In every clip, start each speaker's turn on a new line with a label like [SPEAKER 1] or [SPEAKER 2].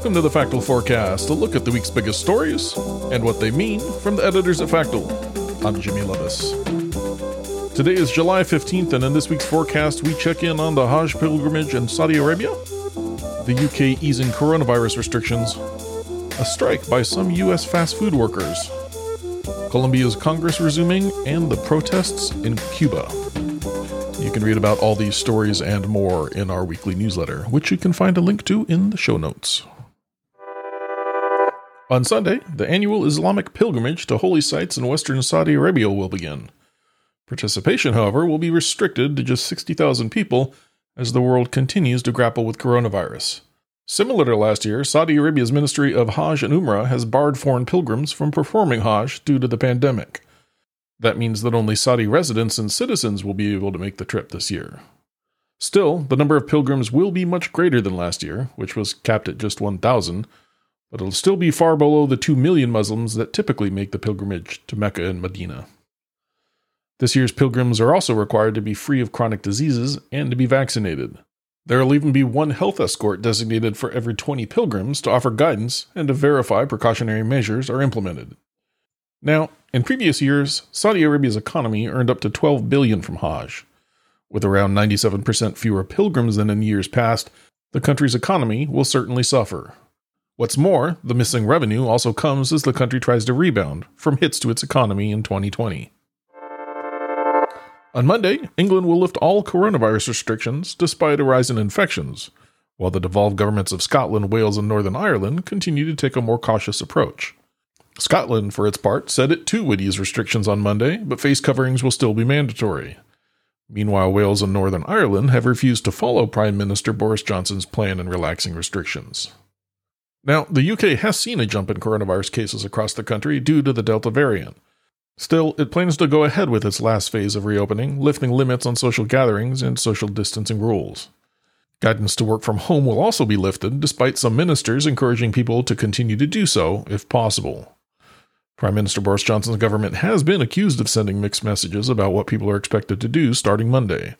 [SPEAKER 1] Welcome to the Factual Forecast, a look at the week's biggest stories and what they mean from the editors at Factual. I'm Jimmy Levis. Today is July 15th, and in this week's forecast, we check in on the Hajj pilgrimage in Saudi Arabia, the UK easing coronavirus restrictions, a strike by some US fast food workers, Colombia's Congress resuming, and the protests in Cuba. You can read about all these stories and more in our weekly newsletter, which you can find a link to in the show notes. On Sunday, the annual Islamic pilgrimage to holy sites in western Saudi Arabia will begin. Participation, however, will be restricted to just 60,000 people as the world continues to grapple with coronavirus. Similar to last year, Saudi Arabia's Ministry of Hajj and Umrah has barred foreign pilgrims from performing Hajj due to the pandemic. That means that only Saudi residents and citizens will be able to make the trip this year. Still, the number of pilgrims will be much greater than last year, which was capped at just 1,000, but it'll still be far below the 2 million Muslims that typically make the pilgrimage to Mecca and Medina. This year's pilgrims are also required to be free of chronic diseases and to be vaccinated. There will even be one health escort designated for every 20 pilgrims to offer guidance and to verify precautionary measures are implemented. Now, in previous years, Saudi Arabia's economy earned up to 12 billion from Hajj. With around 97% fewer pilgrims than in years past, the country's economy will certainly suffer. What's more, the missing revenue also comes as the country tries to rebound from hits to its economy in 2020. On Monday, England will lift all coronavirus restrictions despite a rise in infections, while the devolved governments of Scotland, Wales, and Northern Ireland continue to take a more cautious approach. Scotland, for its part, said it too would ease restrictions on Monday, but face coverings will still be mandatory. Meanwhile, Wales and Northern Ireland have refused to follow Prime Minister Boris Johnson's plan in relaxing restrictions. Now, the UK has seen a jump in coronavirus cases across the country due to the Delta variant. Still, it plans to go ahead with its last phase of reopening, lifting limits on social gatherings and social distancing rules. Guidance to work from home will also be lifted, despite some ministers encouraging people to continue to do so if possible. Prime Minister Boris Johnson's government has been accused of sending mixed messages about what people are expected to do starting Monday.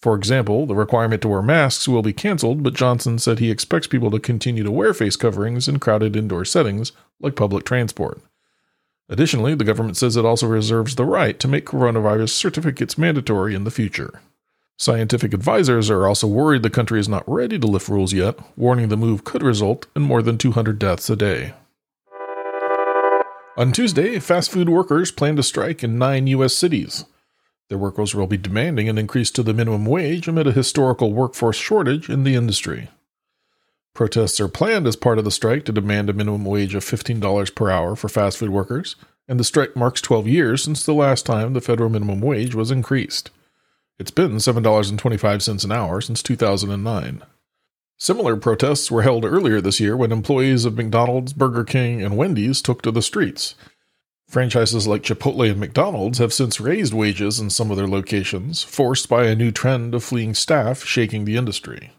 [SPEAKER 1] For example, the requirement to wear masks will be cancelled, but Johnson said he expects people to continue to wear face coverings in crowded indoor settings like public transport. Additionally, the government says it also reserves the right to make coronavirus certificates mandatory in the future. Scientific advisors are also worried the country is not ready to lift rules yet, warning the move could result in more than 200 deaths a day. On Tuesday, fast food workers plan to strike in nine U.S. cities. Their workers will be demanding an increase to the minimum wage amid a historical workforce shortage in the industry. Protests are planned as part of the strike to demand a minimum wage of $15 per hour for fast food workers, and the strike marks 12 years since the last time the federal minimum wage was increased. It's been $7.25 an hour since 2009. Similar protests were held earlier this year when employees of McDonald's, Burger King, and Wendy's took to the streets. Franchises like Chipotle and McDonald's have since raised wages in some of their locations, forced by a new trend of fleeing staff shaking the industry.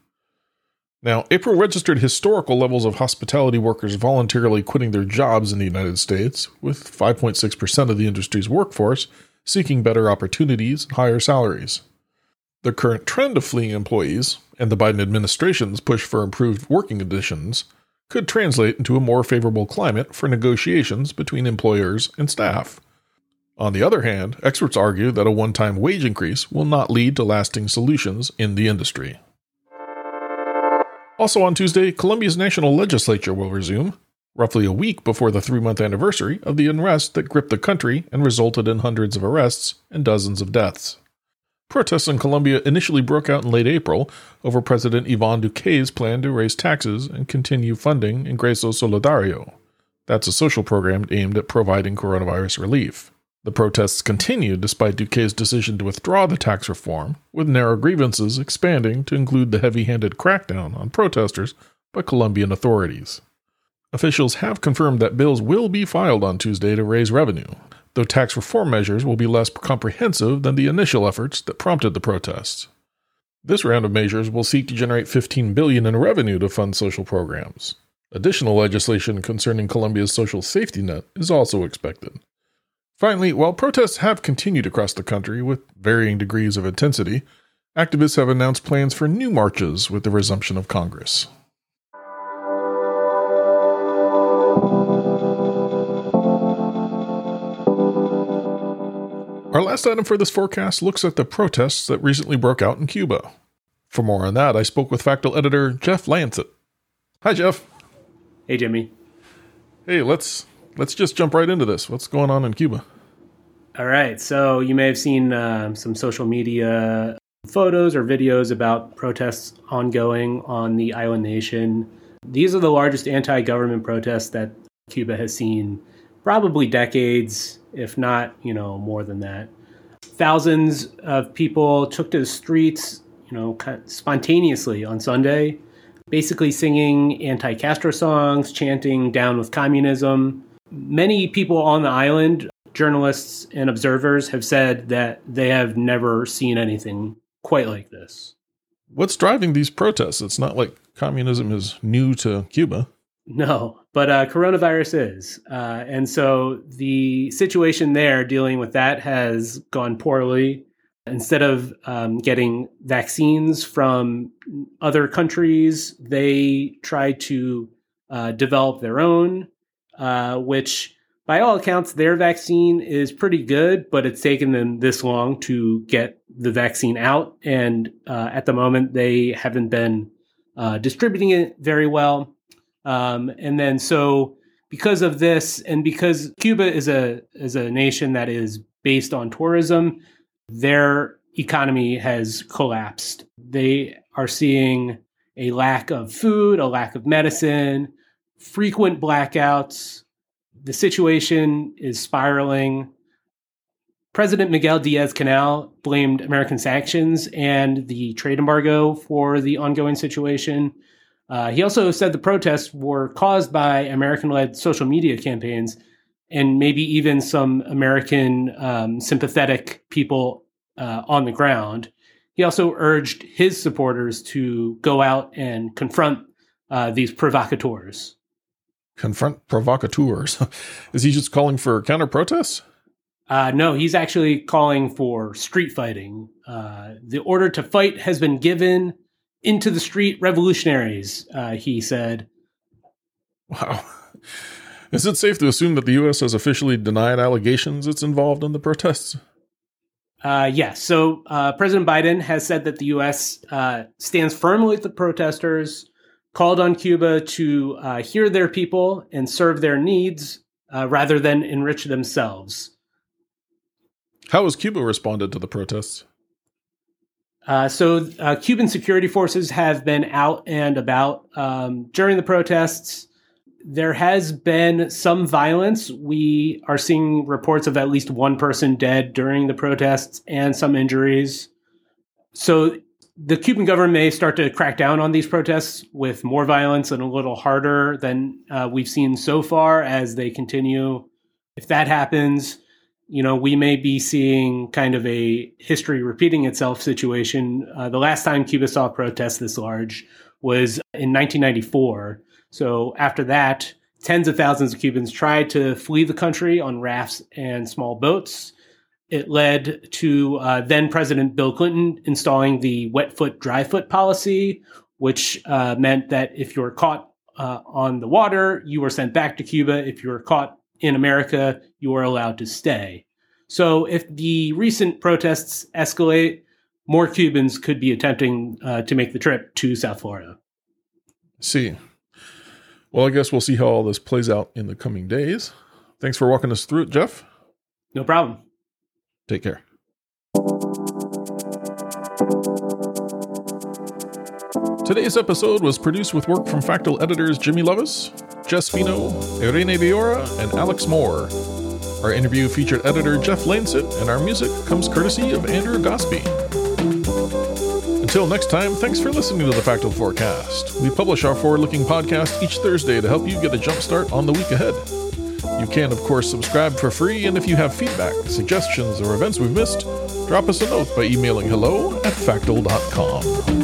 [SPEAKER 1] Now, April registered historical levels of hospitality workers voluntarily quitting their jobs in the United States, with 5.6% of the industry's workforce seeking better opportunities and higher salaries. The current trend of fleeing employees, and the Biden administration's push for improved working conditions could translate into a more favorable climate for negotiations between employers and staff. On the other hand, experts argue that a one time wage increase will not lead to lasting solutions in the industry. Also on Tuesday, Colombia's national legislature will resume, roughly a week before the three month anniversary of the unrest that gripped the country and resulted in hundreds of arrests and dozens of deaths. Protests in Colombia initially broke out in late April over President Ivan Duque's plan to raise taxes and continue funding Ingreso Solidario. That's a social program aimed at providing coronavirus relief. The protests continued despite Duque's decision to withdraw the tax reform, with narrow grievances expanding to include the heavy handed crackdown on protesters by Colombian authorities. Officials have confirmed that bills will be filed on Tuesday to raise revenue, though tax reform measures will be less comprehensive than the initial efforts that prompted the protests. This round of measures will seek to generate 15 billion in revenue to fund social programs. Additional legislation concerning Colombia's social safety net is also expected. Finally, while protests have continued across the country with varying degrees of intensity, activists have announced plans for new marches with the resumption of Congress. Our last item for this forecast looks at the protests that recently broke out in Cuba. For more on that, I spoke with Factual editor Jeff Lancet. Hi, Jeff.
[SPEAKER 2] Hey, Jimmy.
[SPEAKER 1] Hey, let's let's just jump right into this. What's going on in Cuba?
[SPEAKER 2] All right. So you may have seen uh, some social media photos or videos about protests ongoing on the island nation. These are the largest anti-government protests that Cuba has seen probably decades, if not, you know, more than that. Thousands of people took to the streets, you know, spontaneously on Sunday, basically singing anti-Castro songs, chanting down with communism. Many people on the island, journalists and observers have said that they have never seen anything quite like this.
[SPEAKER 1] What's driving these protests? It's not like communism is new to Cuba.
[SPEAKER 2] No, but uh, coronavirus is. Uh, and so the situation there dealing with that has gone poorly. Instead of um, getting vaccines from other countries, they try to uh, develop their own, uh, which by all accounts, their vaccine is pretty good, but it's taken them this long to get the vaccine out. And uh, at the moment, they haven't been uh, distributing it very well. Um, and then so because of this, and because Cuba is a is a nation that is based on tourism, their economy has collapsed. They are seeing a lack of food, a lack of medicine, frequent blackouts. The situation is spiraling. President Miguel Diaz Canel blamed American sanctions and the trade embargo for the ongoing situation. Uh, he also said the protests were caused by American led social media campaigns and maybe even some American um, sympathetic people uh, on the ground. He also urged his supporters to go out and confront uh, these provocateurs.
[SPEAKER 1] Confront provocateurs. Is he just calling for counter protests?
[SPEAKER 2] Uh, no, he's actually calling for street fighting. Uh, the order to fight has been given into the street revolutionaries, uh, he said.
[SPEAKER 1] Wow. Is it safe to assume that the U.S. has officially denied allegations it's involved in the protests?
[SPEAKER 2] Uh, yes. So uh, President Biden has said that the U.S. Uh, stands firmly with the protesters, called on Cuba to uh, hear their people and serve their needs uh, rather than enrich themselves.
[SPEAKER 1] How has Cuba responded to the protests?
[SPEAKER 2] Uh, so, uh, Cuban security forces have been out and about um, during the protests. There has been some violence. We are seeing reports of at least one person dead during the protests and some injuries. So, the Cuban government may start to crack down on these protests with more violence and a little harder than uh, we've seen so far as they continue. If that happens, you know, we may be seeing kind of a history repeating itself situation. Uh, the last time Cuba saw protests this large was in 1994. So after that, tens of thousands of Cubans tried to flee the country on rafts and small boats. It led to uh, then President Bill Clinton installing the wet foot, dry foot policy, which uh, meant that if you were caught uh, on the water, you were sent back to Cuba. If you were caught in America, you are allowed to stay. So if the recent protests escalate, more Cubans could be attempting uh, to make the trip to South Florida.
[SPEAKER 1] See. Well, I guess we'll see how all this plays out in the coming days. Thanks for walking us through it, Jeff.
[SPEAKER 2] No problem.
[SPEAKER 1] Take care. Today's episode was produced with work from Factual editors Jimmy Lovis, Jess Fino, Irene Biora, and Alex Moore. Our interview featured editor Jeff Lancet, and our music comes courtesy of Andrew Gosby. Until next time, thanks for listening to the Factual Forecast. We publish our forward looking podcast each Thursday to help you get a jump start on the week ahead. You can, of course, subscribe for free, and if you have feedback, suggestions, or events we've missed, drop us a note by emailing hello at factual.com.